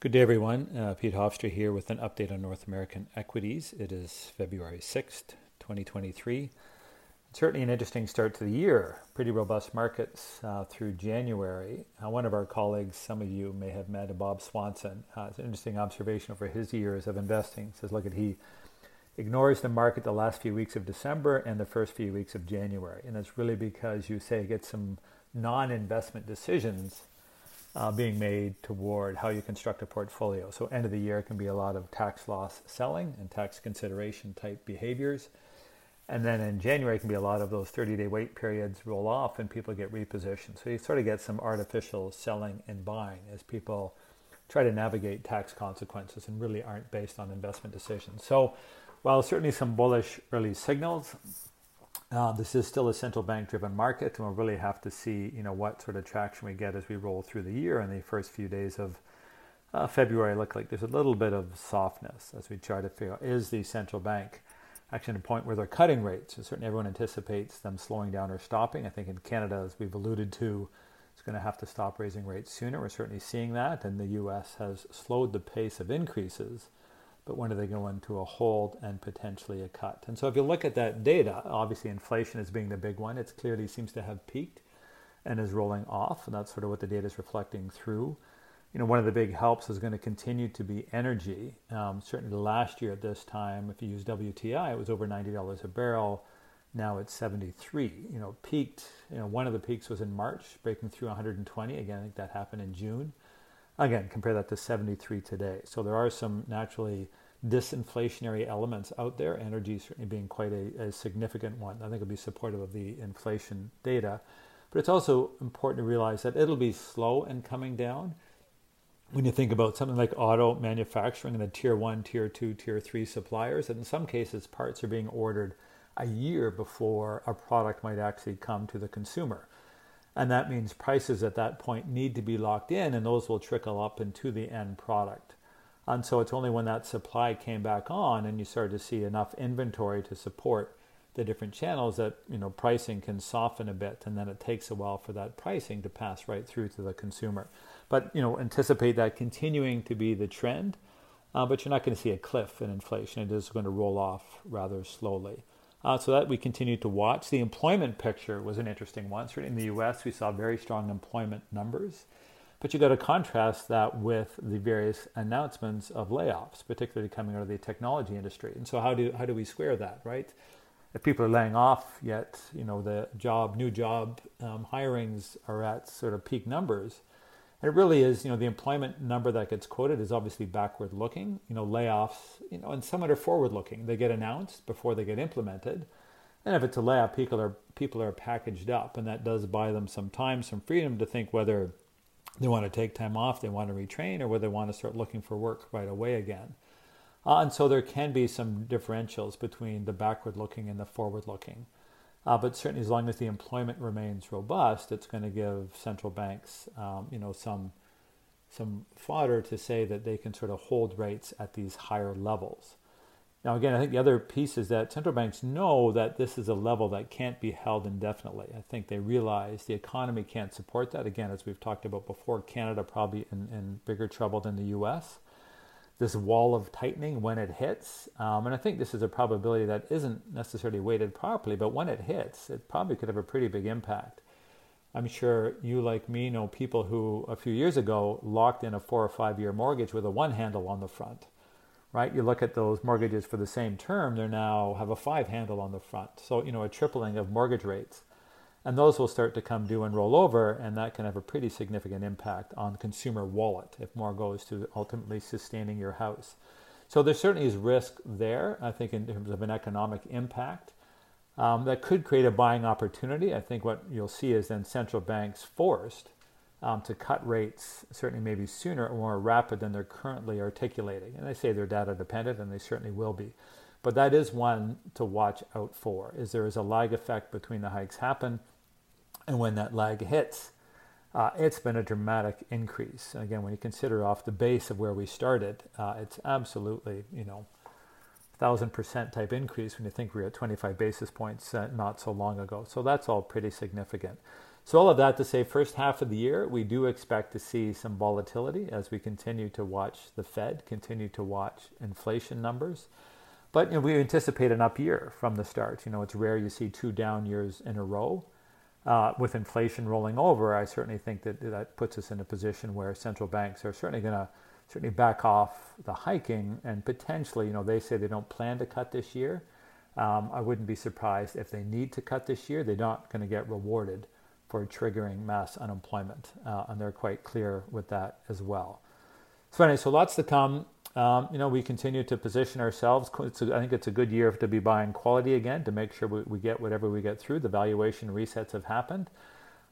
Good day, everyone. Uh, Pete Hofstra here with an update on North American equities. It is February 6th, 2023. It's certainly an interesting start to the year. Pretty robust markets uh, through January. Uh, one of our colleagues, some of you may have met, Bob Swanson, uh, it's an interesting observation over his years of investing. Says, look at he ignores the market the last few weeks of December and the first few weeks of January. And that's really because you say get some non-investment decisions uh, being made toward how you construct a portfolio. So, end of the year can be a lot of tax loss selling and tax consideration type behaviors. And then in January can be a lot of those 30 day wait periods roll off and people get repositioned. So, you sort of get some artificial selling and buying as people try to navigate tax consequences and really aren't based on investment decisions. So, while certainly some bullish early signals, uh, this is still a central bank driven market, and we'll really have to see, you know, what sort of traction we get as we roll through the year. And the first few days of uh, February look like there's a little bit of softness as we try to figure out is the central bank actually at a point where they're cutting rates. And certainly everyone anticipates them slowing down or stopping. I think in Canada, as we've alluded to, it's going to have to stop raising rates sooner. We're certainly seeing that, and the U.S. has slowed the pace of increases but when are they going to a hold and potentially a cut? And so if you look at that data, obviously inflation is being the big one. It clearly seems to have peaked and is rolling off, and that's sort of what the data is reflecting through. You know, one of the big helps is going to continue to be energy. Um, certainly last year at this time, if you use WTI, it was over $90 a barrel. Now it's 73. You know, peaked. You know, one of the peaks was in March, breaking through 120. Again, I think that happened in June. Again, compare that to 73 today. So there are some naturally disinflationary elements out there, energy certainly being quite a, a, significant one. I think it'll be supportive of the inflation data. But it's also important to realize that it'll be slow and coming down. When you think about something like auto manufacturing and the tier one, tier two, tier three suppliers, and in some cases, parts are being ordered a year before a product might actually come to the consumer. And that means prices at that point need to be locked in, and those will trickle up into the end product. And so it's only when that supply came back on and you started to see enough inventory to support the different channels that you know pricing can soften a bit and then it takes a while for that pricing to pass right through to the consumer. But you know anticipate that continuing to be the trend uh, but you're not going to see a cliff in inflation. It is going to roll off rather slowly uh, so that we continued to watch the employment picture was an interesting one certainly in the us we saw very strong employment numbers but you got to contrast that with the various announcements of layoffs, particularly coming out of the technology industry. And so how do how do we square that, right? If people are laying off, yet you know the job new job um, hirings are at sort of peak numbers, it really is you know the employment number that gets quoted is obviously backward looking. You know layoffs, you know, and some are forward looking. They get announced before they get implemented. And if it's a layoff, people are people are packaged up, and that does buy them some time, some freedom to think whether they want to take time off, they want to retrain, or whether they want to start looking for work right away again. Uh, and so there can be some differentials between the backward looking and the forward looking. Uh, but certainly, as long as the employment remains robust, it's going to give central banks, um, you know, some some fodder to say that they can sort of hold rates at these higher levels. Now, again, I think the other piece is that central banks know that this is a level that can't be held indefinitely. I think they realize the economy can't support that. Again, as we've talked about before, Canada probably in, in bigger trouble than the US. This wall of tightening when it hits, um, and I think this is a probability that isn't necessarily weighted properly, but when it hits, it probably could have a pretty big impact. I'm sure you, like me, know people who a few years ago locked in a four or five year mortgage with a one handle on the front right? You look at those mortgages for the same term, they now have a five handle on the front. So, you know, a tripling of mortgage rates. And those will start to come due and roll over, and that can have a pretty significant impact on consumer wallet if more goes to ultimately sustaining your house. So there certainly is risk there, I think, in terms of an economic impact. Um, that could create a buying opportunity. I think what you'll see is then central banks forced um, to cut rates certainly maybe sooner or more rapid than they're currently articulating. And I say they're data dependent, and they certainly will be. But that is one to watch out for. Is there is a lag effect between the hikes happen, and when that lag hits, uh, it's been a dramatic increase. And again, when you consider off the base of where we started, uh, it's absolutely you know thousand percent type increase when you think we were at 25 basis points uh, not so long ago. So that's all pretty significant. So, all of that to say, first half of the year, we do expect to see some volatility as we continue to watch the Fed, continue to watch inflation numbers. But you know, we anticipate an up year from the start. You know, it's rare you see two down years in a row. Uh, with inflation rolling over, I certainly think that that puts us in a position where central banks are certainly going to certainly back off the hiking and potentially, you know, they say they don't plan to cut this year. Um, I wouldn't be surprised if they need to cut this year. They're not going to get rewarded for triggering mass unemployment, uh, and they're quite clear with that as well. So anyway, so lots to come. Um, you know, we continue to position ourselves. A, I think it's a good year to be buying quality again to make sure we, we get whatever we get through. The valuation resets have happened.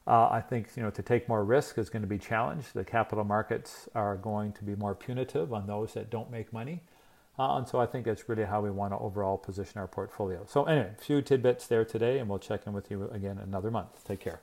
Uh, I think you know to take more risk is going to be challenged. The capital markets are going to be more punitive on those that don't make money, uh, and so I think that's really how we want to overall position our portfolio. So anyway, a few tidbits there today, and we'll check in with you again another month. Take care.